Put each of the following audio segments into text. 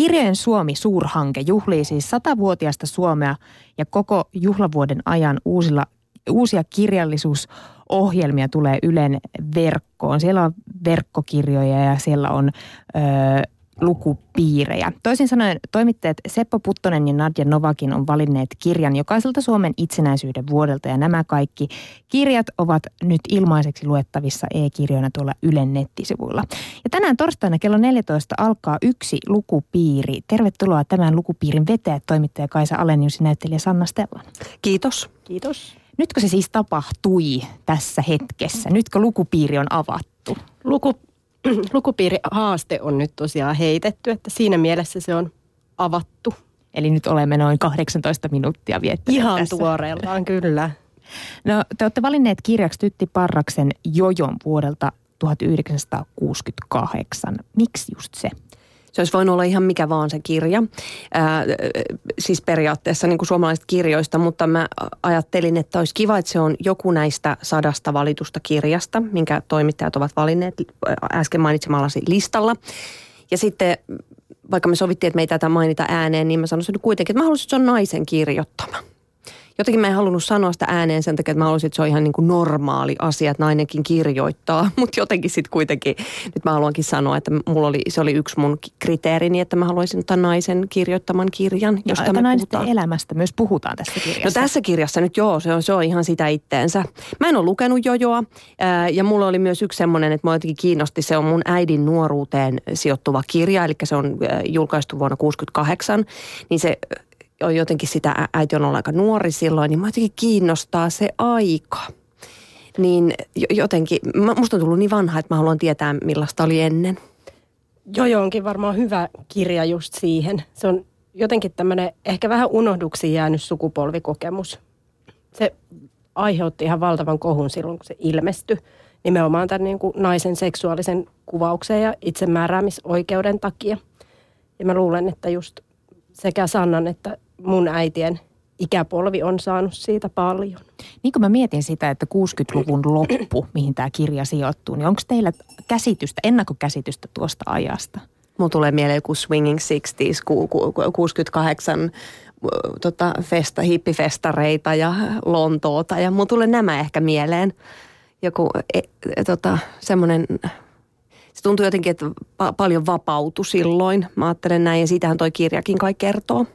Kirjojen Suomi suurhanke juhlii siis satavuotiaasta Suomea ja koko juhlavuoden ajan uusilla, uusia kirjallisuusohjelmia tulee Ylen verkkoon. Siellä on verkkokirjoja ja siellä on ö, lukupiirejä. Toisin sanoen toimittajat Seppo Puttonen ja Nadja Novakin on valinneet kirjan jokaiselta Suomen itsenäisyyden vuodelta ja nämä kaikki kirjat ovat nyt ilmaiseksi luettavissa e-kirjoina tuolla Ylen nettisivuilla. Ja tänään torstaina kello 14 alkaa yksi lukupiiri. Tervetuloa tämän lukupiirin vetäjät, toimittaja Kaisa Alenius ja näyttelijä Sanna Stellan. Kiitos. Kiitos. Nytkö se siis tapahtui tässä hetkessä? Nytkö lukupiiri on avattu? Luku, lukupiirihaaste on nyt tosiaan heitetty, että siinä mielessä se on avattu. Eli nyt olemme noin 18 minuuttia viettäneet Ihan tässä. tuoreeltaan, kyllä. No te olette valinneet kirjaksi Tytti Parraksen Jojon vuodelta 1968. Miksi just se? Se olisi voinut olla ihan mikä vaan se kirja, Ää, siis periaatteessa niin kuin suomalaisista kirjoista, mutta mä ajattelin, että olisi kiva, että se on joku näistä sadasta valitusta kirjasta, minkä toimittajat ovat valinneet äsken mainitsemallasi listalla. Ja sitten vaikka me sovittiin, että me ei tätä mainita ääneen, niin mä sanoisin kuitenkin, että mä haluaisin, että se on naisen kirjoittama. Jotenkin mä en halunnut sanoa sitä ääneen sen takia, että mä haluaisin, että se on ihan niin kuin normaali asia, että nainenkin kirjoittaa. Mutta jotenkin sitten kuitenkin, nyt mä haluankin sanoa, että mulla oli, se oli yksi mun kriteerini, että mä haluaisin ottaa naisen kirjoittaman kirjan, josta Aika me puhutaan. elämästä myös puhutaan tässä kirjassa. No tässä kirjassa nyt joo, se on, se on ihan sitä itteensä. Mä en ole lukenut jojoa ää, ja mulla oli myös yksi semmoinen, että mua jotenkin kiinnosti. Se on mun äidin nuoruuteen sijoittuva kirja, eli se on ää, julkaistu vuonna 68. Niin se on jotenkin sitä, äiti on ollut aika nuori silloin, niin mä jotenkin kiinnostaa se aika. Niin jo- jotenkin, musta on tullut niin vanha, että mä haluan tietää millaista oli ennen. Jojo onkin varmaan hyvä kirja just siihen. Se on jotenkin tämmöinen ehkä vähän unohduksiin jäänyt sukupolvikokemus. Se aiheutti ihan valtavan kohun silloin, kun se ilmestyi. Nimenomaan tämän niin kuin naisen seksuaalisen kuvauksen ja itsemääräämisoikeuden takia. Ja mä luulen, että just sekä Sannan että mun äitien ikäpolvi on saanut siitä paljon. Niin kuin mä mietin sitä, että 60-luvun loppu, mihin tämä kirja sijoittuu, niin onko teillä käsitystä, ennakkokäsitystä tuosta ajasta? Mulla tulee mieleen joku Swinging 60s, ku, ku, ku, 68 äh, tota, festa, hippifestareita ja Lontoota. Ja mulla tulee nämä ehkä mieleen. Joku e, e, tota, semmoinen, se tuntuu jotenkin, että pa- paljon vapautui silloin. Mä ajattelen näin ja siitähän toi kirjakin kai kertoo.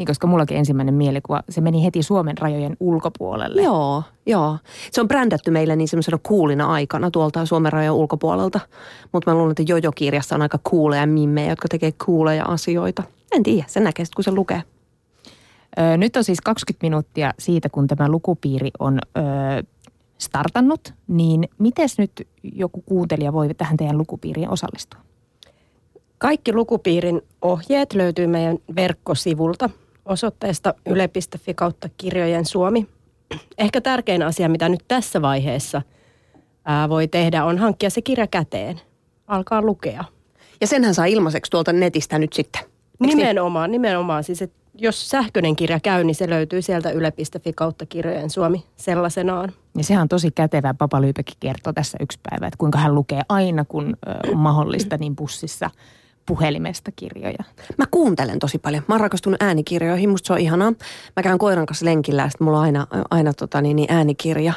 Niin, koska mullakin ensimmäinen mielikuva, se meni heti Suomen rajojen ulkopuolelle. Joo, joo. Se on brändätty meille niin semmoisena kuulina aikana tuolta Suomen rajojen ulkopuolelta. Mutta mä luulen, että Jojo-kirjassa on aika kuuleja mimmejä, jotka tekee kuuleja asioita. En tiedä, se näkee sitten, kun se lukee. Ö, nyt on siis 20 minuuttia siitä, kun tämä lukupiiri on ö, startannut, niin miten nyt joku kuuntelija voi tähän teidän lukupiiriin osallistua? Kaikki lukupiirin ohjeet löytyy meidän verkkosivulta osoitteesta yle.fi kautta kirjojen Suomi. Ehkä tärkein asia, mitä nyt tässä vaiheessa ää, voi tehdä, on hankkia se kirja käteen. Alkaa lukea. Ja senhän saa ilmaiseksi tuolta netistä nyt sitten. Eiks niin? Nimenomaan, nimenomaan. Siis, että jos sähköinen kirja käy, niin se löytyy sieltä yle.fi kautta kirjojen Suomi sellaisenaan. Ja sehän on tosi kätevää. Papa Lyypäkin kertoo tässä yksi päivä, että kuinka hän lukee aina, kun on mahdollista, niin bussissa puhelimesta kirjoja. Mä kuuntelen tosi paljon. Mä oon rakastunut äänikirjoihin, musta se on ihanaa. Mä käyn koiran kanssa lenkillä ja mulla on aina, aina tota, niin, niin äänikirja.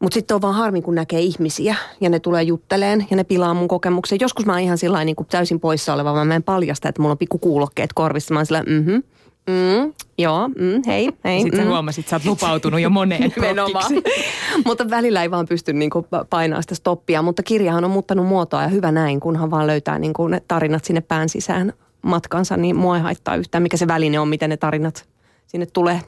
Mutta sitten on vaan harmi, kun näkee ihmisiä ja ne tulee jutteleen ja ne pilaa mun kokemuksen. Joskus mä oon ihan sillä niin täysin poissa oleva, mä en paljasta, että mulla on pikku kuulokkeet korvissa. Mä oon sillä, mhm, mm, joo, mm, hei, hei. Sitten mm. huomasit, että sä oot lupautunut jo moneen mutta välillä ei vaan pysty niin kuin painaa sitä stoppia. Mutta kirjahan on muuttanut muotoa ja hyvä näin, kunhan vaan löytää niin kuin ne tarinat sinne pään sisään matkansa, niin mua ei haittaa yhtään, mikä se väline on, miten ne tarinat sinne tulee.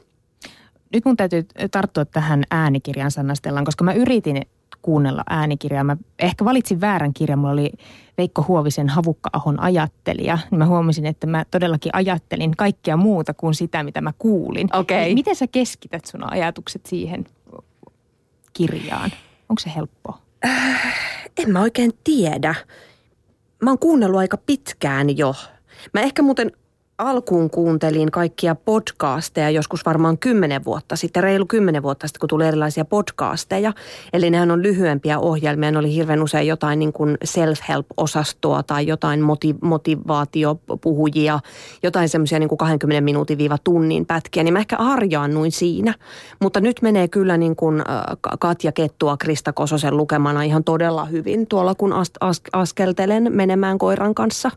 Nyt mun täytyy tarttua tähän äänikirjan sanastellaan, koska mä yritin kuunnella äänikirjaa. Mä ehkä valitsin väärän kirjan. Mulla oli Veikko Huovisen Havukka-ahon ajattelija. Niin mä huomasin, että mä todellakin ajattelin kaikkea muuta kuin sitä, mitä mä kuulin. Okei. Niin Miten sä keskität sun ajatukset siihen kirjaan? Onko se helppoa? En mä oikein tiedä. Mä oon kuunnellut aika pitkään jo. Mä ehkä muuten alkuun kuuntelin kaikkia podcasteja joskus varmaan kymmenen vuotta sitten, reilu kymmenen vuotta sitten, kun tuli erilaisia podcasteja. Eli nehän on lyhyempiä ohjelmia, ne oli hirveän usein jotain niin kuin self-help-osastoa tai jotain moti- motivaatiopuhujia, jotain semmoisia niin kuin 20 minuutin viiva tunnin pätkiä, niin mä ehkä harjaannuin siinä. Mutta nyt menee kyllä niin kuin Katja Kettua Krista Kososen lukemana ihan todella hyvin tuolla, kun as- as- askeltelen menemään koiran kanssa.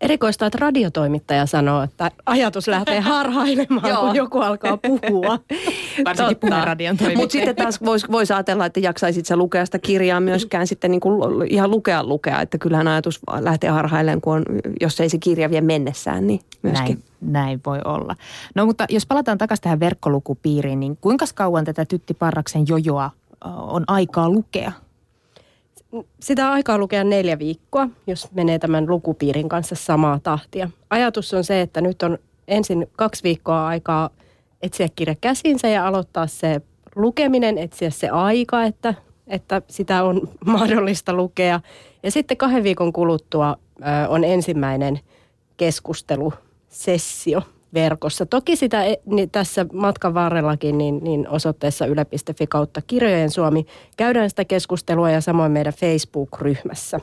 Erikoista, että radiotoimittaja sanoo, että ajatus lähtee harhailemaan, kun joku alkaa puhua. Varsinkin puheradion toimittaja. Mutta sitten taas voisi vois ajatella, että jaksaisit sä lukea sitä kirjaa myöskään sitten niin kuin ihan lukea lukea. Että kyllähän ajatus lähtee harhailemaan, kun on, jos ei se kirja vie mennessään, niin myöskin. Näin, näin voi olla. No mutta jos palataan takaisin tähän verkkolukupiiriin, niin kuinka kauan tätä Tytti Parraksen jojoa on aikaa lukea? Sitä aikaa lukea neljä viikkoa, jos menee tämän lukupiirin kanssa samaa tahtia. Ajatus on se, että nyt on ensin kaksi viikkoa aikaa etsiä kirja käsinsä ja aloittaa se lukeminen, etsiä se aika, että, että sitä on mahdollista lukea. Ja sitten kahden viikon kuluttua on ensimmäinen keskustelusessio – verkossa. Toki sitä e, niin tässä matkan varrellakin niin, niin osoitteessa yle.fi kautta kirjojen Suomi käydään sitä keskustelua ja samoin meidän Facebook-ryhmässä,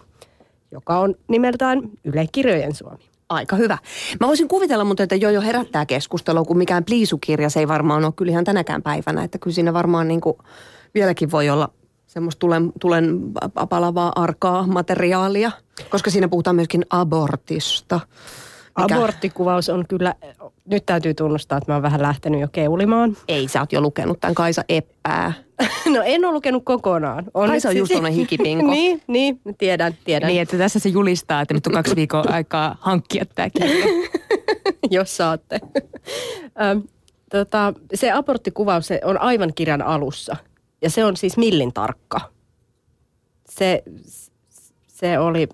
joka on nimeltään Yle Kirjojen Suomi. Aika hyvä. Mä voisin kuvitella, mutta että jo jo herättää keskustelua, kun mikään pliisukirja se ei varmaan ole kyllä ihan tänäkään päivänä. Että kyllä siinä varmaan niin kuin vieläkin voi olla semmoista tulen, tulen palavaa arkaa materiaalia, koska siinä puhutaan myöskin abortista. Mikä? Aborttikuvaus on kyllä, nyt täytyy tunnustaa, että mä oon vähän lähtenyt jo keulimaan. Ei, sä oot jo lukenut tämän Kaisa Eppää. no en ole lukenut kokonaan. On Kaisa on just siis... hikipinko. niin, niin, tiedän, tiedän. Niin, että tässä se julistaa, että nyt on kaksi viikkoa aikaa hankkia tämä kirja. Jos saatte. tota, se aborttikuvaus se on aivan kirjan alussa. Ja se on siis millin tarkka. Se, se oli,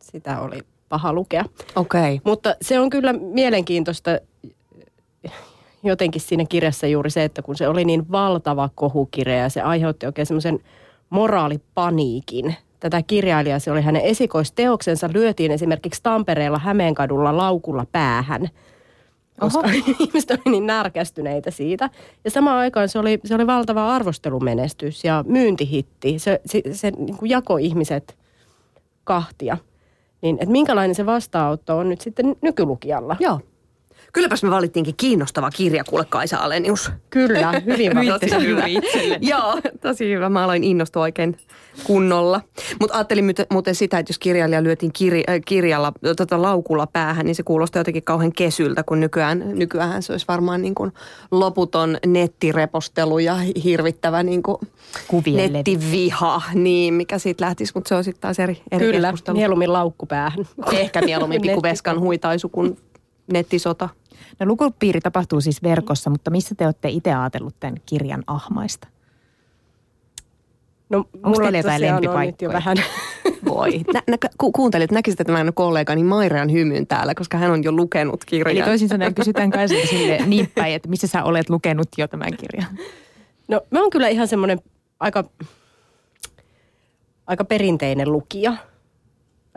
sitä oli paha lukea. Okay. Mutta se on kyllä mielenkiintoista jotenkin siinä kirjassa juuri se, että kun se oli niin valtava kohukirja ja se aiheutti oikein semmoisen moraalipaniikin. Tätä kirjailijaa, se oli hänen esikoisteoksensa, lyötiin esimerkiksi Tampereella Hämeenkadulla laukulla päähän – koska ihmiset oli niin närkästyneitä siitä. Ja samaan aikaan se oli, se oli valtava arvostelumenestys ja myyntihitti. Se, se, se niin kuin jakoi ihmiset kahtia. Niin, että minkälainen se vastaanotto on nyt sitten nykylukijalla? Joo. Kylläpäs me valittiinkin kiinnostava kirja, kuule Kaisa Alenius. Kyllä, hyvin valittiin hyvä. Joo, tosi hyvä. Mä aloin innostua oikein kunnolla. Mutta ajattelin muuten sitä, että jos kirjailija lyötiin kir- äh, kirjalla, tota, laukulla päähän, niin se kuulostaa jotenkin kauhean kesyltä, kun nykyään, nykyään se olisi varmaan niin kuin loputon nettirepostelu ja hirvittävä niin kuin nettiviha, niin, mikä siitä lähtisi, mutta se on sitten taas eri, eri Kyllä, keskustelu. mieluummin laukku päähän. Ehkä mieluummin pikuveskan huitaisu kuin nettisota. No lukupiiri tapahtuu siis verkossa, mutta missä te olette itse ajatellut tämän kirjan ahmaista? No Onko mulla jotain lempipaikkoja? nyt jo vähän. Voi. Nä, nä, ku, kuuntelit, näkisitte tämän kollegani Mairean hymyn täällä, koska hän on jo lukenut kirjan. Eli toisin sanoen kysytään kai sille niin päin, että missä sä olet lukenut jo tämän kirjan? No mä oon kyllä ihan semmoinen aika, aika perinteinen lukija –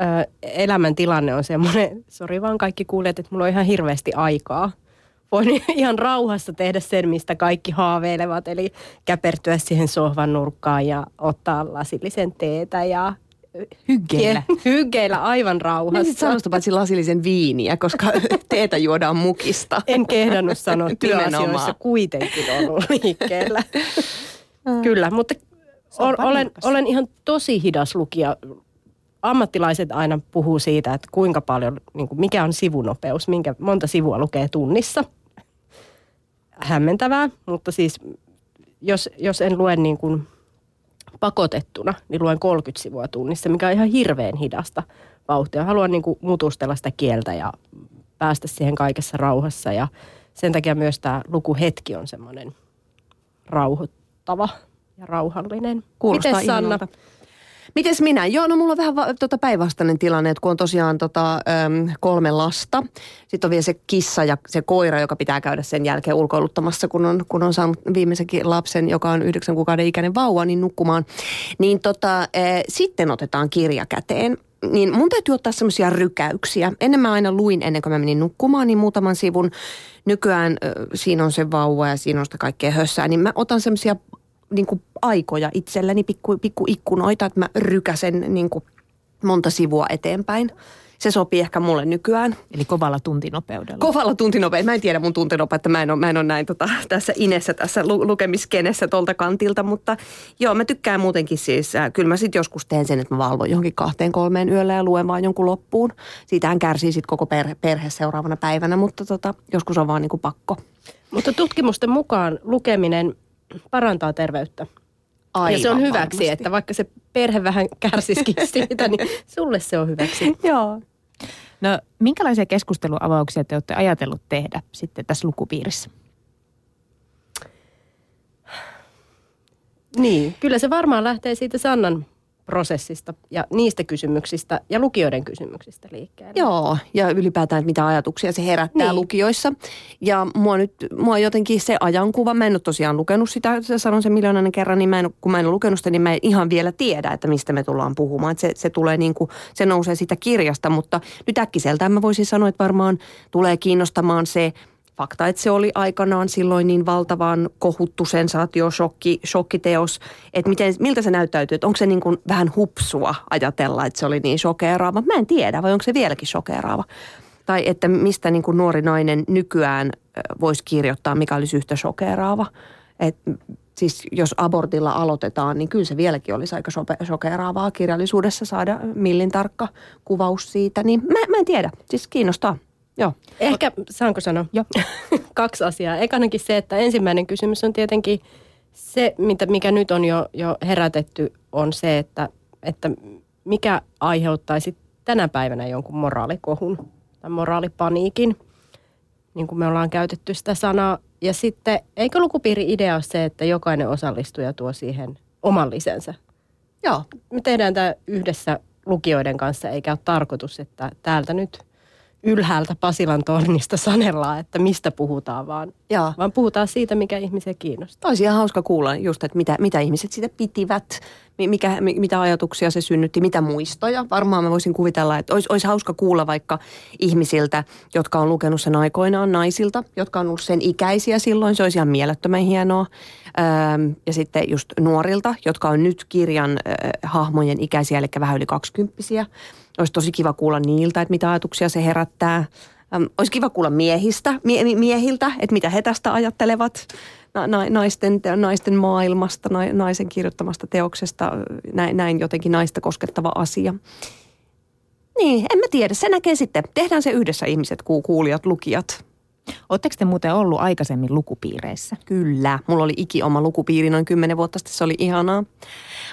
ö, elämäntilanne on semmoinen, sori vaan kaikki kuulijat, että mulla on ihan hirveästi aikaa. Voin ihan rauhassa tehdä sen, mistä kaikki haaveilevat, eli käpertyä siihen sohvan nurkkaan ja ottaa lasillisen teetä ja Hyggeillä. Hyggeillä aivan rauhassa. Niin sanosta paitsi lasillisen viiniä, koska teetä juodaan mukista. En kehdannut sanoa työasioissa kuitenkin ollut liikkeellä. Kyllä, mutta olen, olen ihan tosi hidas lukija ammattilaiset aina puhuu siitä, että kuinka paljon, niin kuin mikä on sivunopeus, minkä monta sivua lukee tunnissa. Hämmentävää, mutta siis jos, jos en lue niin kuin pakotettuna, niin luen 30 sivua tunnissa, mikä on ihan hirveän hidasta vauhtia. Haluan niin kuin mutustella sitä kieltä ja päästä siihen kaikessa rauhassa ja sen takia myös tämä lukuhetki on semmoinen rauhoittava ja rauhallinen. Kuulostaa Miten Sanna? Ihanalta. Mites minä? Joo, no mulla on vähän va- tota päinvastainen tilanne, että kun on tosiaan tota, äm, kolme lasta. Sitten on vielä se kissa ja se koira, joka pitää käydä sen jälkeen ulkoiluttamassa, kun on, kun on saanut viimeisenkin lapsen, joka on yhdeksän kuukauden ikäinen vauva, niin nukkumaan. Niin tota, ä, sitten otetaan kirja käteen niin mun täytyy ottaa semmoisia rykäyksiä. Ennen mä aina luin ennen kuin mä menin nukkumaan, niin muutaman sivun. Nykyään äh, siinä on se vauva ja siinä on sitä kaikkea hössää, niin mä otan semmoisia niin aikoja itselleni, pikku, pikku ikkunoita, että mä rykäsen niin kuin monta sivua eteenpäin se sopii ehkä mulle nykyään. Eli kovalla tuntinopeudella. Kovalla tuntinopeudella. Mä en tiedä mun tuntinopeutta, mä en ole, mä en ole näin tota, tässä inessä, tässä lu- lukemiskenessä tuolta kantilta, mutta joo, mä tykkään muutenkin siis, äh, kyllä mä sitten joskus teen sen, että mä valvon johonkin kahteen kolmeen yöllä ja luen vaan jonkun loppuun. Siitähän kärsii sitten koko perhe, perhe seuraavana päivänä, mutta tota, joskus on vaan niin kuin pakko. Mutta tutkimusten mukaan lukeminen parantaa terveyttä. Aivan ja se on hyväksi, varmasti. että vaikka se perhe vähän kärsisikin siitä, niin sulle se on hyväksi. Joo. No minkälaisia keskusteluavauksia te olette ajatellut tehdä sitten tässä lukupiirissä? Niin, kyllä se varmaan lähtee siitä Sannan prosessista ja niistä kysymyksistä ja lukijoiden kysymyksistä liikkeelle. Joo, ja ylipäätään, että mitä ajatuksia se herättää niin. lukioissa. Ja mua nyt, mua jotenkin se ajankuva, mä en ole tosiaan lukenut sitä, sanon sen miljoonainen kerran, niin mä en, kun mä en ole lukenut sitä, niin mä en ihan vielä tiedä, että mistä me tullaan puhumaan. Että se, se tulee niin kuin, se nousee siitä kirjasta, mutta nyt äkkiseltään mä voisin sanoa, että varmaan tulee kiinnostamaan se, fakta, että se oli aikanaan silloin niin valtavan kohuttu sensaatio, shokki, shokkiteos, että miten, miltä se näyttäytyy, että onko se niin kuin vähän hupsua ajatella, että se oli niin shokeeraava. Mä en tiedä, vai onko se vieläkin shokeeraava. Tai että mistä niin kuin nuori nainen nykyään voisi kirjoittaa, mikä olisi yhtä shokeeraava. Et, siis jos abortilla aloitetaan, niin kyllä se vieläkin olisi aika shokeeraavaa kirjallisuudessa saada millin tarkka kuvaus siitä. Niin mä, mä en tiedä, siis kiinnostaa. Joo. Ehkä, saanko sanoa? Joo. Kaksi asiaa. Ekanakin se, että ensimmäinen kysymys on tietenkin se, mitä, mikä nyt on jo, jo herätetty, on se, että, että mikä aiheuttaisi tänä päivänä jonkun moraalikohun tai moraalipaniikin, niin kuin me ollaan käytetty sitä sanaa. Ja sitten, eikö lukupiiri-idea ole se, että jokainen osallistuja tuo siihen oman lisänsä? Joo. Me tehdään tämä yhdessä lukijoiden kanssa, eikä ole tarkoitus, että täältä nyt – ylhäältä Pasilan tornista sanellaan, että mistä puhutaan, vaan, Joo. vaan puhutaan siitä, mikä ihmisiä kiinnostaa. Olisi ihan hauska kuulla just, että mitä, mitä ihmiset siitä pitivät, mikä, mitä ajatuksia se synnytti, mitä muistoja. Varmaan mä voisin kuvitella, että olisi, olisi hauska kuulla vaikka ihmisiltä, jotka on lukenut sen aikoinaan, naisilta, jotka on ollut sen ikäisiä silloin. Se olisi ihan mielettömän hienoa. Ja sitten just nuorilta, jotka on nyt kirjan hahmojen ikäisiä, eli vähän yli kaksikymppisiä olisi tosi kiva kuulla niiltä, että mitä ajatuksia se herättää. olisi kiva kuulla miehistä, mie, miehiltä, että mitä he tästä ajattelevat naisten, naisten maailmasta, naisen kirjoittamasta teoksesta, näin, näin jotenkin naista koskettava asia. Niin, en mä tiedä. Se näkee sitten. Tehdään se yhdessä ihmiset, kuulijat, lukijat. Oletteko te muuten ollut aikaisemmin lukupiireissä? Kyllä. Mulla oli iki oma lukupiiri noin kymmenen vuotta sitten. Se oli ihanaa.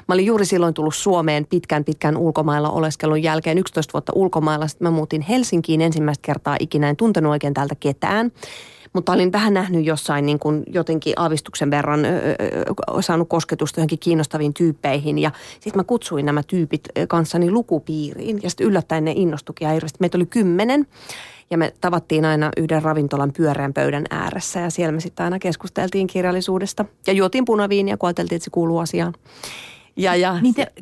Mä olin juuri silloin tullut Suomeen pitkän pitkän ulkomailla oleskelun jälkeen, 11 vuotta ulkomailla. Sitten mä muutin Helsinkiin ensimmäistä kertaa ikinä, en tuntenut oikein täältä ketään. Mutta olin vähän nähnyt jossain niin kuin jotenkin aavistuksen verran ö, ö, saanut kosketusta johonkin kiinnostaviin tyyppeihin. Ja sitten mä kutsuin nämä tyypit kanssani lukupiiriin. Ja sitten yllättäen ne innostukin hirveästi. Meitä oli kymmenen. Ja me tavattiin aina yhden ravintolan pyöreän pöydän ääressä ja siellä me sitten aina keskusteltiin kirjallisuudesta. Ja juotiin punaviiniä, koeteltiin, että se kuuluu asiaan. Ja, ja, niin te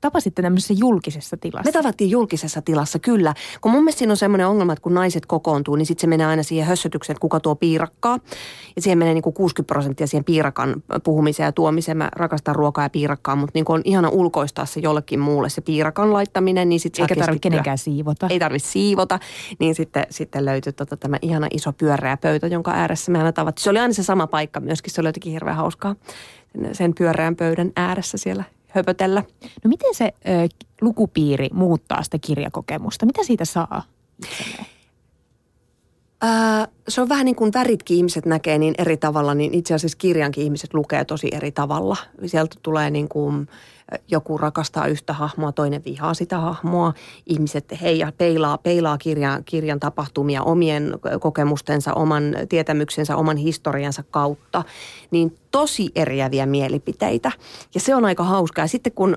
tapasitte tämmöisessä julkisessa tilassa? Me tavattiin julkisessa tilassa, kyllä. Kun mun mielestä siinä on semmoinen ongelma, että kun naiset kokoontuu, niin sitten se menee aina siihen hössötykseen, että kuka tuo piirakkaa. Ja siihen menee niin kuin 60 prosenttia siihen piirakan puhumiseen ja tuomiseen. Mä rakastan ruokaa ja piirakkaa, mutta niin on ihana ulkoistaa se jollekin muulle se piirakan laittaminen. Niin sit Eikä tarvitse kenenkään siivota. Ei tarvitse siivota. Niin sitten, sitten löytyi tota, tämä ihana iso pyöreä pöytä, jonka ääressä me aina tavattiin. Se oli aina se sama paikka myöskin, se oli jotenkin hirveän hauskaa sen pyöreän pöydän ääressä siellä höpötellä. No miten se ö, lukupiiri muuttaa sitä kirjakokemusta? Mitä siitä saa Ää, se on vähän niin kuin väritkin ihmiset näkee niin eri tavalla, niin itse asiassa kirjankin ihmiset lukee tosi eri tavalla. Sieltä tulee niin kuin joku rakastaa yhtä hahmoa, toinen vihaa sitä hahmoa. Ihmiset heija, peilaa, peilaa kirjan, kirjan tapahtumia omien kokemustensa, oman tietämyksensä, oman historiansa kautta. Niin tosi eriäviä mielipiteitä. Ja se on aika hauskaa. Ja sitten kun,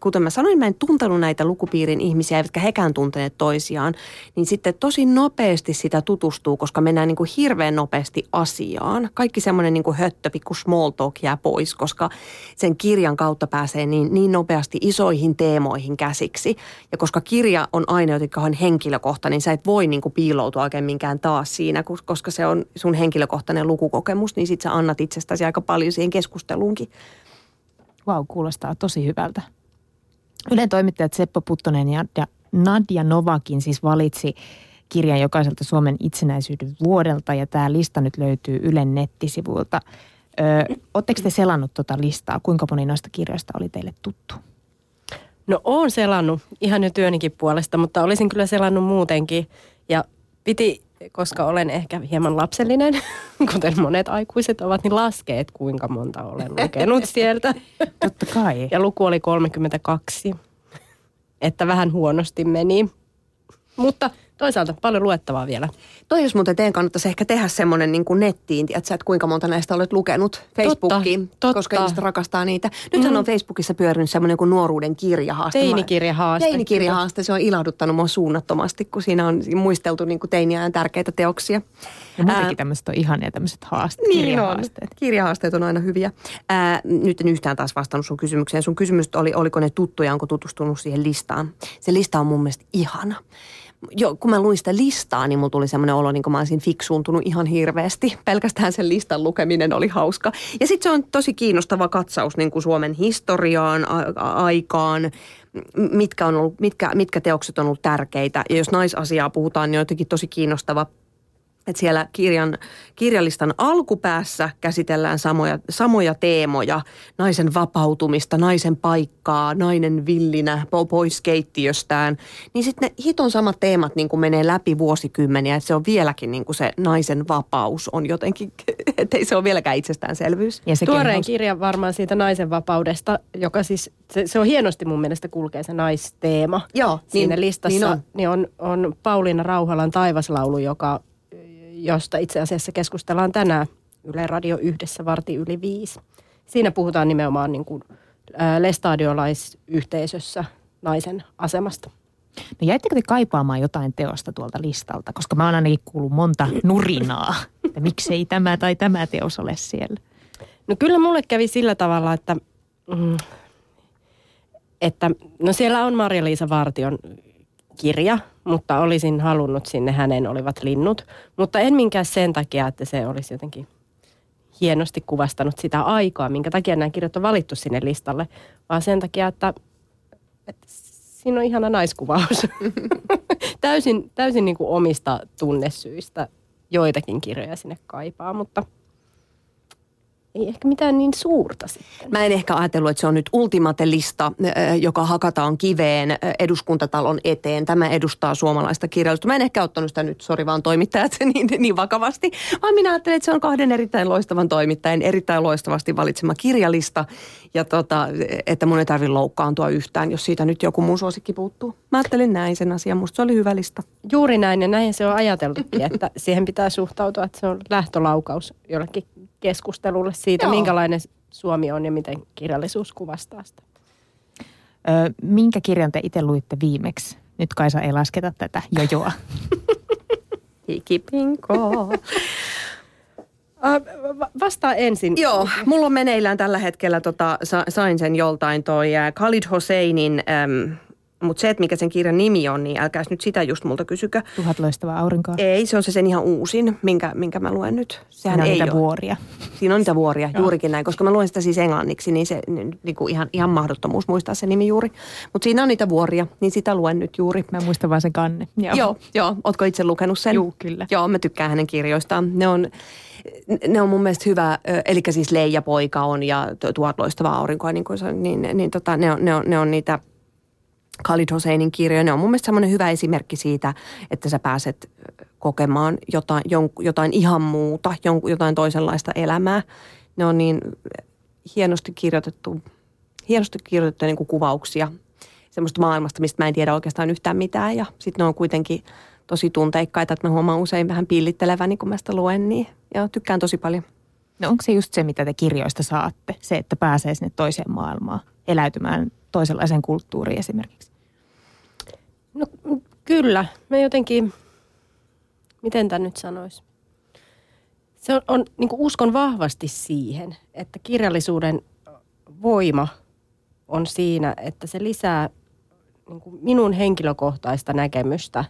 kuten mä sanoin, mä en tuntenut näitä lukupiirin ihmisiä, eivätkä hekään tunteneet toisiaan, niin sitten tosi nopeasti sitä tutustuu, koska mennään niin kuin hirveän nopeasti asiaan. Kaikki semmoinen niin höttö, pikku small talk jää pois, koska sen kirjan kautta pääsee niin, niin nopeasti isoihin teemoihin käsiksi. Ja koska kirja on aina jotenkin henkilökohtainen, niin sä et voi niin kuin piiloutua oikein minkään taas siinä, koska se on sun henkilökohtainen lukukokemus, niin sit sä annat itsestäsi aika paljon siihen keskusteluunkin. Vau, wow, kuulostaa tosi hyvältä. Ylen toimittajat Seppo Puttonen ja Nadia Novakin siis valitsi kirjan jokaiselta Suomen itsenäisyyden vuodelta ja tämä lista nyt löytyy Ylen nettisivuilta. Oletteko te selannut tuota listaa? Kuinka moni noista kirjoista oli teille tuttu? No oon selannut ihan jo työnikin puolesta, mutta olisin kyllä selannut muutenkin. Ja piti, koska olen ehkä hieman lapsellinen, kuten monet aikuiset ovat, niin laskee, että kuinka monta olen lukenut sieltä. Totta kai. Ja luku oli 32, että vähän huonosti meni. Mutta toisaalta paljon luettavaa vielä. Toi jos muuten teidän kannattaisi ehkä tehdä semmoinen niin kuin nettiin, että että kuinka monta näistä olet lukenut Facebookiin, totta, totta. koska ihmiset rakastaa niitä. Nythän mm. on Facebookissa pyörinyt semmoinen kuin nuoruuden kirjahaaste. Teinikirjahaaste. Teinikirjahaaste, se on ilahduttanut mua suunnattomasti, kun siinä on muisteltu niin kuin teiniään tärkeitä teoksia. Ja muutenkin tämmöiset on ihania tämmöiset haasteet, niin kirjahaasteet. On. Kirjahaasteet on aina hyviä. Ää, nyt en yhtään taas vastannut sun kysymykseen. Sun kysymys oli, oliko ne tuttuja, onko tutustunut siihen listaan. Se lista on mun mielestä ihana jo, kun mä luin sitä listaa, niin mulla tuli semmoinen olo, niin kuin mä olisin fiksuuntunut ihan hirveästi. Pelkästään sen listan lukeminen oli hauska. Ja sitten se on tosi kiinnostava katsaus niin kuin Suomen historiaan, a- aikaan, mitkä, on ollut, mitkä, mitkä teokset on ollut tärkeitä. Ja jos naisasiaa puhutaan, niin on jotenkin tosi kiinnostava – että siellä kirjan, kirjallistan alkupäässä käsitellään samoja, samoja teemoja, naisen vapautumista, naisen paikkaa, nainen villinä pois keittiöstään, niin sitten ne hiton samat teemat niin kuin menee läpi vuosikymmeniä, että se on vieläkin niin kuin se naisen vapaus on jotenkin, että ei se ole vieläkään itsestäänselvyys. Ja se Tuoreen haus... kirja varmaan siitä naisen vapaudesta, joka siis, se, se on hienosti mun mielestä kulkee se naisteema. Joo, Siinä niin, listassa niin on, niin on, on Pauliina Rauhalan taivaslaulu, joka josta itse asiassa keskustellaan tänään Yle Radio yhdessä varti yli viisi. Siinä puhutaan nimenomaan niin kuin, lestadiolaisyhteisössä naisen asemasta. No jäittekö te kaipaamaan jotain teosta tuolta listalta? Koska mä oon ainakin kuullut monta nurinaa, että miksei tämä tai tämä teos ole siellä. No kyllä mulle kävi sillä tavalla, että, mm, että no siellä on Marja-Liisa Vartion kirja, mutta olisin halunnut sinne hänen olivat linnut. Mutta en minkään sen takia, että se olisi jotenkin hienosti kuvastanut sitä aikaa, minkä takia nämä kirjat on valittu sinne listalle, vaan sen takia, että, että siinä on ihana naiskuvaus. täysin täysin niin kuin omista tunnesyistä joitakin kirjoja sinne kaipaa, mutta – ei ehkä mitään niin suurta sitten. Mä en ehkä ajatellut, että se on nyt ultimatelista, joka hakataan kiveen eduskuntatalon eteen. Tämä edustaa suomalaista kirjallisuutta. Mä en ehkä ottanut sitä nyt, sori vaan toimittajat, niin, niin vakavasti. Vaan minä ajattelen, että se on kahden erittäin loistavan toimittajan erittäin loistavasti valitsema kirjalista. Ja tota, että mun ei tarvitse loukkaantua yhtään, jos siitä nyt joku muu suosikki puuttuu. Mä ajattelin näin sen asian. Musta se oli hyvä lista. Juuri näin ja näin se on ajateltukin, että siihen pitää suhtautua, että se on lähtölaukaus jollekin keskustelulle siitä, Joo. minkälainen Suomi on ja miten kirjallisuus kuvastaa sitä. Ö, minkä kirjan te itse luitte viimeksi? Nyt Kaisa ei lasketa tätä jojoa. Hikipinko. Vastaa ensin. Joo, mulla on meneillään tällä hetkellä, tota, sain sen joltain toi Khalid Hosseinin äm, mutta se, että mikä sen kirjan nimi on, niin älkää nyt sitä just multa kysykö. Tuhat loistavaa aurinkoa. Ei, se on se sen ihan uusin, minkä, minkä mä luen nyt. Sehän Siinä on ei niitä ole. vuoria. Siinä on niitä vuoria, Joo. juurikin näin. Koska mä luen sitä siis englanniksi, niin se niin kuin ihan, ihan mahdottomuus muistaa se nimi juuri. Mutta siinä on niitä vuoria, niin sitä luen nyt juuri. Mä muistan vaan sen kanne. Joo, joo. joo. Ootko itse lukenut sen? Joo, kyllä. Joo, mä tykkään hänen kirjoistaan. Ne on ne on mun mielestä hyvä, eli siis Leija poika on ja tuhat loistavaa aurinkoa, niin, kuin niin, niin tota, ne, on, ne, on, ne on niitä Khalid Hosseinin kirjoja. Ne on mun mielestä semmoinen hyvä esimerkki siitä, että sä pääset kokemaan jotain, jotain ihan muuta, jotain toisenlaista elämää. Ne on niin hienosti kirjoitettu, hienosti kirjoitettu niin kuin kuvauksia semmoista maailmasta, mistä mä en tiedä oikeastaan yhtään mitään. Ja sitten ne on kuitenkin tosi tunteikkaita, että mä huomaan usein vähän pillittelevän, niin kun mä sitä luen, niin ja tykkään tosi paljon. No onko se just se, mitä te kirjoista saatte? Se, että pääsee sinne toiseen maailmaan, eläytymään toisenlaiseen kulttuuriin esimerkiksi? No kyllä. Mä jotenkin, miten tämä nyt sanoisi? Se on, on niin uskon vahvasti siihen, että kirjallisuuden voima on siinä, että se lisää niin minun henkilökohtaista näkemystä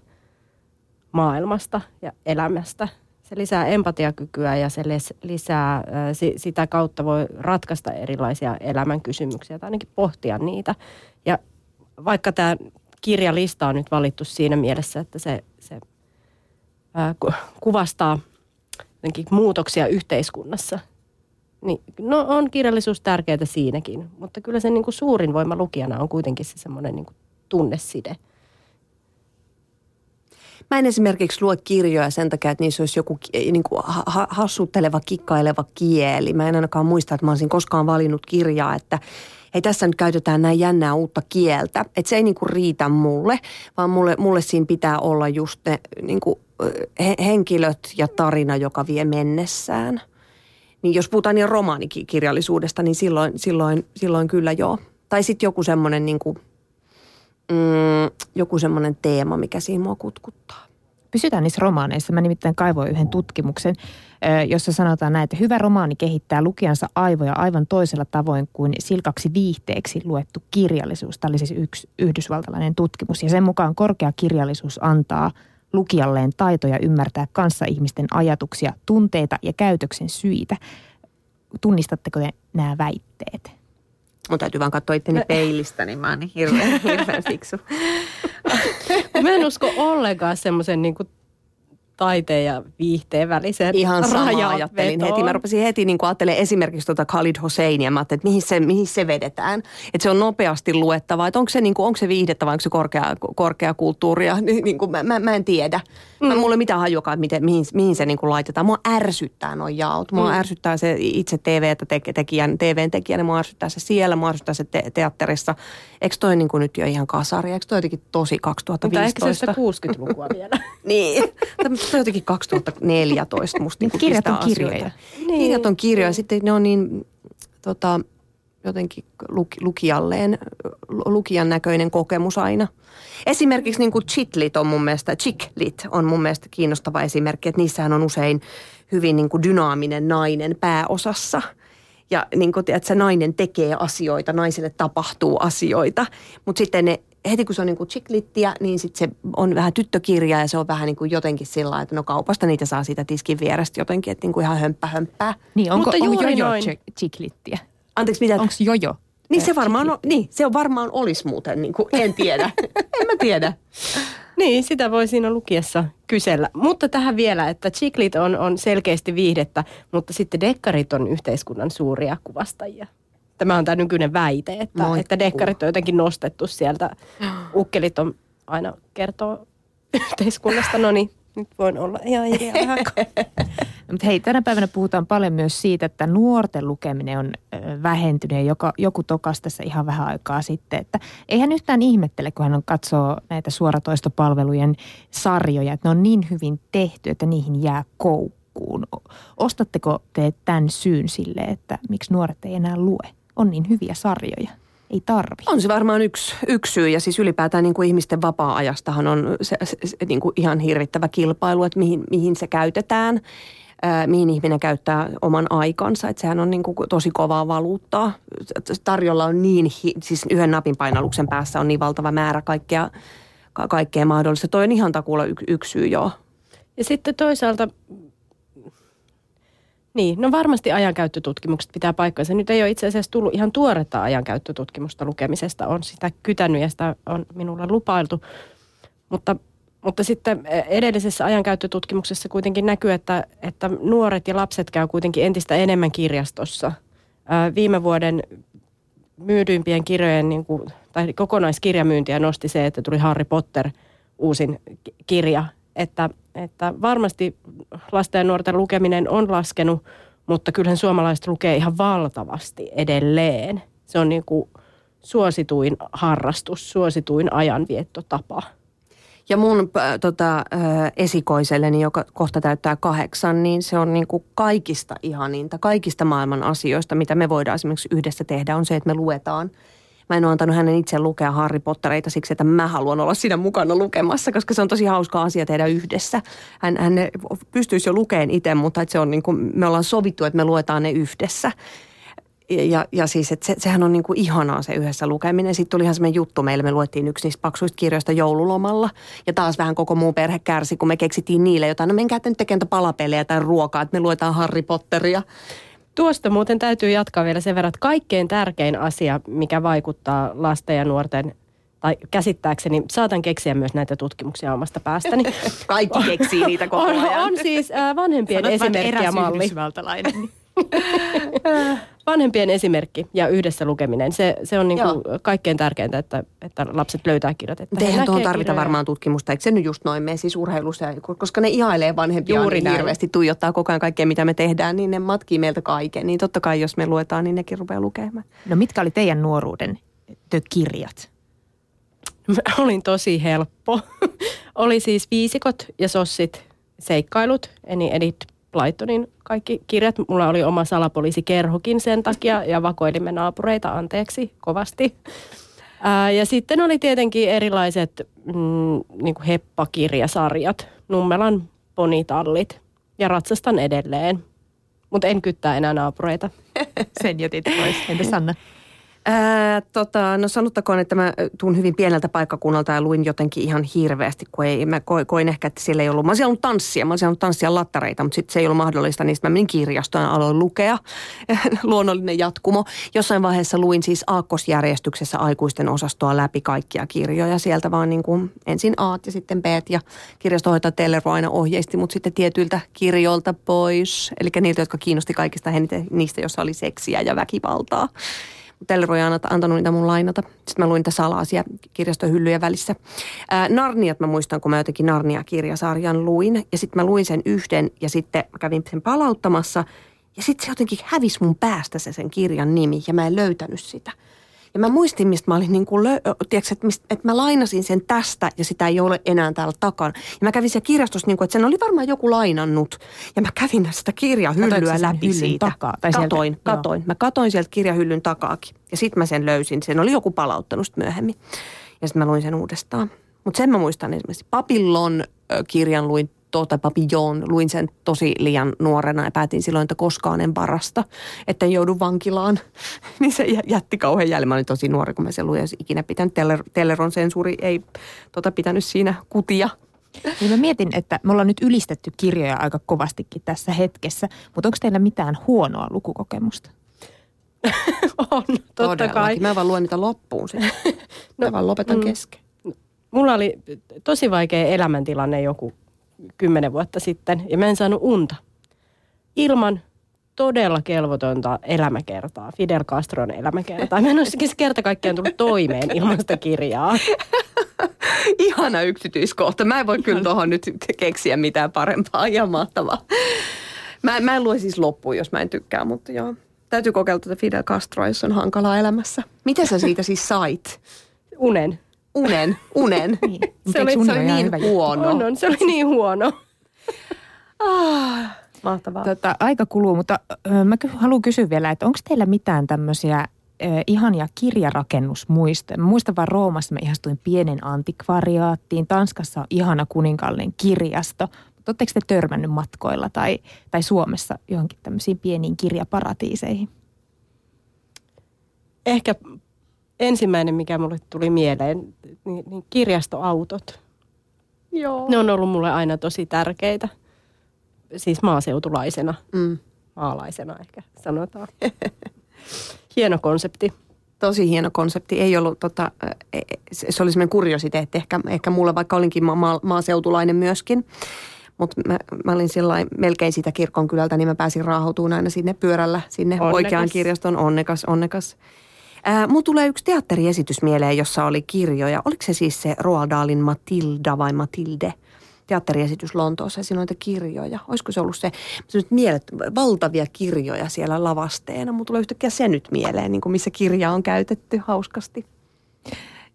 maailmasta ja elämästä. Se lisää empatiakykyä ja se lisää, sitä kautta voi ratkaista erilaisia elämän kysymyksiä tai ainakin pohtia niitä. Ja vaikka tämä kirjalista on nyt valittu siinä mielessä, että se, se kuvastaa muutoksia yhteiskunnassa, niin, no on kirjallisuus tärkeää siinäkin, mutta kyllä se niin kuin suurin voima lukijana on kuitenkin se semmoinen niin tunneside. Mä en esimerkiksi lue kirjoja sen takia, että niissä olisi joku niin kuin hassutteleva, kikkaileva kieli. Mä en ainakaan muista, että mä olisin koskaan valinnut kirjaa, että hei tässä nyt käytetään näin jännää uutta kieltä. Että se ei niin kuin riitä mulle, vaan mulle, mulle siinä pitää olla just ne niin kuin, he, henkilöt ja tarina, joka vie mennessään. Niin jos puhutaan niin romaanikirjallisuudesta, niin silloin, silloin, silloin kyllä joo. Tai sitten joku semmoinen niin kuin – mm, joku semmoinen teema, mikä siinä mua kutkuttaa. Pysytään niissä romaaneissa. Mä nimittäin kaivoin yhden tutkimuksen, jossa sanotaan näin, että hyvä romaani kehittää lukijansa aivoja aivan toisella tavoin kuin silkaksi viihteeksi luettu kirjallisuus. Tämä oli siis yksi yhdysvaltalainen tutkimus. Ja sen mukaan korkea kirjallisuus antaa lukijalleen taitoja ymmärtää ihmisten ajatuksia, tunteita ja käytöksen syitä. Tunnistatteko te nämä väitteet? Mun täytyy vaan katsoa itteni peilistä, niin mä oon niin hirveän, hirveän fiksu. mä en usko ollenkaan semmoisen niin taiteen ja viihteen välisen Ihan sama ajattelin heti. Mä rupesin heti niin ajattelemaan esimerkiksi tuota Khalid Hosseinia. Mä ajattelin, että mihin se, mihin se vedetään. Että se on nopeasti luettava. Että onko se, niin kuin, onko se viihdettä vai onko se korkea, korkea kulttuuria. Niin, kuin, mä, mä, mä, en tiedä. Mm. Mä, mulla ei mitään hajuakaan, miten, mihin, mihin se niin kuin laitetaan. Mua ärsyttää noin jaot. Mua mm. ärsyttää se itse TV-tekijän, TVn tekijänä. Mua ärsyttää se siellä, mua ärsyttää se te- teatterissa. Eikö toi niin kuin nyt jo ihan kasari? Eikö toi jotenkin tosi 2015? Mutta ehkä se 60-lukua vielä. niin se on jotenkin 2014 musta niin Kirjat on kirjoja. Niin. Kirjat on kirjoja. Sitten ne on niin tota, jotenkin lukijalleen, lukijan näköinen kokemus aina. Esimerkiksi niin kuin chitlit on mun mielestä, chicklit on mun mielestä kiinnostava esimerkki, että niissähän on usein hyvin niin kuin dynaaminen nainen pääosassa. Ja niin kuin, että se nainen tekee asioita, naiselle tapahtuu asioita, mutta sitten ne heti kun se on niin kuin chiklittiä, niin sitten se on vähän tyttökirja ja se on vähän niin kuin jotenkin sillä että no kaupasta niitä saa siitä tiskin vierestä jotenkin, että niin kuin ihan hömppä hömppää. Niin, onko, Mutta onko jojo chiklittiä? Anteeksi, mitä? Onko jojo? Niin se varmaan, on, niin, se varmaan olisi muuten, niin kuin, en tiedä. en mä tiedä. Niin, sitä voi siinä lukiessa kysellä. Mutta tähän vielä, että chiklit on, on selkeästi viihdettä, mutta sitten dekkarit on yhteiskunnan suuria kuvastajia. Tämä on tämä nykyinen väite, että, että dekkarit on jotenkin nostettu sieltä. Ukkelit on aina kertoo yhteiskunnasta, no niin, nyt voin olla ihan hiljaa Mutta hei, tänä päivänä puhutaan paljon myös siitä, että nuorten lukeminen on vähentynyt ja joka, joku tokas tässä ihan vähän aikaa sitten, että eihän yhtään ihmettele, kun hän on katsoo näitä suoratoistopalvelujen sarjoja, että ne on niin hyvin tehty, että niihin jää koukkuun. Ostatteko te tämän syyn sille, että miksi nuoret ei enää lue? on niin hyviä sarjoja. Ei tarvi. On se varmaan yksi, yksi syy ja siis ylipäätään niin kuin ihmisten vapaa-ajastahan on se, se, se niin kuin ihan hirvittävä kilpailu, että mihin, mihin se käytetään mihin ihminen käyttää oman aikansa. Että sehän on niin kuin tosi kovaa valuuttaa. Tarjolla on niin, siis yhden napin painalluksen päässä on niin valtava määrä kaikkea, kaikkea mahdollista. Toi on ihan takuulla yksi, yksi syy joo. Ja sitten toisaalta niin, no varmasti ajankäyttötutkimukset pitää paikkansa. Nyt ei ole itse asiassa tullut ihan tuoretta ajankäyttötutkimusta lukemisesta. On sitä kytänyt ja sitä on minulla lupailtu. Mutta, mutta sitten edellisessä ajankäyttötutkimuksessa kuitenkin näkyy, että, että nuoret ja lapset käy kuitenkin entistä enemmän kirjastossa. Viime vuoden myydyimpien kirjojen niin kuin, tai kokonaiskirjamyyntiä nosti se, että tuli Harry Potter uusin kirja. Että että varmasti lasten ja nuorten lukeminen on laskenut, mutta kyllähän suomalaiset lukee ihan valtavasti edelleen. Se on niin kuin suosituin harrastus, suosituin ajanviettotapa. Ja mun tota, esikoiselleni, joka kohta täyttää kahdeksan, niin se on niin kuin kaikista ihaninta, kaikista maailman asioista, mitä me voidaan esimerkiksi yhdessä tehdä, on se, että me luetaan – Mä en ole antanut hänen itse lukea Harry Pottereita siksi, että mä haluan olla siinä mukana lukemassa, koska se on tosi hauska asia tehdä yhdessä. Hän, hän pystyisi jo lukeen itse, mutta että se on niin kuin, me ollaan sovittu, että me luetaan ne yhdessä. Ja, ja siis, että se, sehän on niin kuin ihanaa se yhdessä lukeminen. Sitten tuli ihan semmoinen juttu meille, me luettiin yksi niistä paksuista kirjoista joululomalla. Ja taas vähän koko muu perhe kärsi, kun me keksittiin niille jotain. No menkää nyt tekemään palapelejä tai ruokaa, että me luetaan Harry Potteria. Tuosta muuten täytyy jatkaa vielä sen verran, että kaikkein tärkein asia, mikä vaikuttaa lasten ja nuorten tai käsittääkseni, saatan keksiä myös näitä tutkimuksia omasta päästäni. Kaikki keksii niitä koko ajan. On, on siis äh, vanhempien esimerkki ja malli. vanhempien esimerkki ja yhdessä lukeminen, se, se on niinku kaikkein tärkeintä, että, että lapset löytää kirjat. Että Eihän tuohon tarvita kirjoja. varmaan tutkimusta, eikö se nyt just noin mene siis urheilussa, koska ne ihailee vanhempia Juuri niin hirveästi, tuijottaa koko ajan kaikkea, mitä me tehdään, niin ne matkii meiltä kaiken. Niin totta kai, jos me luetaan, niin nekin rupeaa lukemaan. No mitkä oli teidän nuoruuden kirjat? Mä olin tosi helppo. oli siis viisikot ja sossit seikkailut, eli Edith Blytonin kaikki kirjat. Mulla oli oma salapoliisikerhokin sen takia ja vakoilimme naapureita anteeksi kovasti. Ää, ja sitten oli tietenkin erilaiset mm, niin kuin heppakirjasarjat, Nummelan ponitallit ja ratsastan edelleen. Mutta en kyttää enää naapureita. Sen jätit pois. Entä Sanna? Ää, tota, no sanottakoon, että mä tuun hyvin pieneltä paikkakunnalta ja luin jotenkin ihan hirveästi, kun ei, mä koin ehkä, että siellä ei ollut, mä olisin ollut tanssia, mä olisin tanssia lattareita, mutta sitten se ei ollut mahdollista, niin mä menin kirjastoon ja aloin lukea, luonnollinen jatkumo. Jossain vaiheessa luin siis aakkosjärjestyksessä aikuisten osastoa läpi kaikkia kirjoja, sieltä vaan niin kuin ensin A ja sitten B ja kirjastohoitaja Teller aina ohjeisti, mutta sitten tietyiltä kirjoilta pois, eli niiltä, jotka kiinnosti kaikista eniten niistä, joissa oli seksiä ja väkivaltaa. Telleroi on antanut niitä mun lainata. Sitten mä luin niitä salaisia kirjastohyllyjä välissä. Ää, Narniat mä muistan, kun mä jotenkin Narnia-kirjasarjan luin. Ja sitten mä luin sen yhden ja sitten mä kävin sen palauttamassa. Ja sitten se jotenkin hävisi mun päästä se sen kirjan nimi ja mä en löytänyt sitä. Ja mä muistin, mistä mä olin niin kuin, tiedätkö, että, mistä, että mä lainasin sen tästä ja sitä ei ole enää täällä takana. Ja mä kävin siellä kirjastossa, niin kuin, että sen oli varmaan joku lainannut. Ja mä kävin sitä kirjahyllyä läpi siitä. Takaa, tai katoin, sieltä, katoin. Joo. Mä katoin sieltä kirjahyllyn takaakin. Ja sitten mä sen löysin. Sen oli joku palauttanut myöhemmin. Ja sitten mä luin sen uudestaan. Mutta sen mä muistan esimerkiksi Papillon kirjan luin tuota Papillon, luin sen tosi liian nuorena ja päätin silloin, että koskaan en varasta, että en joudu vankilaan. niin se jätti kauhean jälleen. Mä olin tosi nuori, kun mä sen luin, jos ikinä pitänyt. Teller, Telleron sensuuri ei tota, pitänyt siinä kutia. Niin mä mietin, että me ollaan nyt ylistetty kirjoja aika kovastikin tässä hetkessä, mutta onko teillä mitään huonoa lukukokemusta? on, totta Todellakin. kai. Mä vaan luen niitä loppuun sitten. no, mä vaan lopetan mm, kesken. Mulla oli tosi vaikea elämäntilanne joku kymmenen vuotta sitten ja mä en saanut unta. Ilman todella kelvotonta elämäkertaa, Fidel Castron elämäkertaa. Mä en ole siis kerta kaikkiaan tullut toimeen ilman sitä kirjaa. Ihana yksityiskohta. Mä en voi kyllä tuohon nyt keksiä mitään parempaa. ja mahtavaa. Mä, mä en lue siis loppuun, jos mä en tykkää, mutta joo. Täytyy kokeilla tätä Fidel Castroa, jos on hankalaa elämässä. Miten sä siitä siis sait? Unen unen, unen. niin. Se oli, se oli niin huono. On, on, se oli niin huono. ah, mahtavaa. Tota, aika kuluu, mutta äh, mä haluan kysyä vielä, että onko teillä mitään tämmöisiä ihania kirjarakennusmuistoja? Mä muistan vaan Roomassa mä ihastuin pienen antikvariaattiin. Tanskassa on ihana kuninkaallinen kirjasto. Oletteko te törmännyt matkoilla tai, tai Suomessa johonkin tämmöisiin pieniin kirjaparatiiseihin? Ehkä ensimmäinen, mikä mulle tuli mieleen, niin, niin kirjastoautot. Joo. Ne on ollut mulle aina tosi tärkeitä. Siis maaseutulaisena, mm. maalaisena ehkä sanotaan. hieno konsepti. Tosi hieno konsepti. Ei ollut, tota, e, e, se oli semmoinen kuriositeetti ehkä, ehkä mulle, vaikka olinkin ma- maaseutulainen myöskin. Mutta mä, mä olin sillä melkein sitä kirkonkylältä, niin mä pääsin raahautumaan aina sinne pyörällä, sinne onnekas. oikeaan kirjaston. Onnekas, onnekas. Ää, mun tulee yksi teatteriesitys mieleen, jossa oli kirjoja. Oliko se siis se Roald Dahlin Matilda vai Matilde? teatteriesitys Lontoossa ja siinä on kirjoja. Olisiko se ollut se, se nyt mielet, valtavia kirjoja siellä lavasteena. Mun tulee yhtäkkiä se nyt mieleen, niin kuin missä kirja on käytetty hauskasti.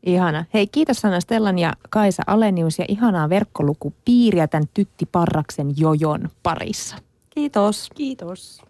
Ihana. Hei, kiitos Sanna Stellan ja Kaisa Alenius ja ihanaa verkkolukupiiriä tämän Tytti Parraksen jojon parissa. Kiitos. Kiitos.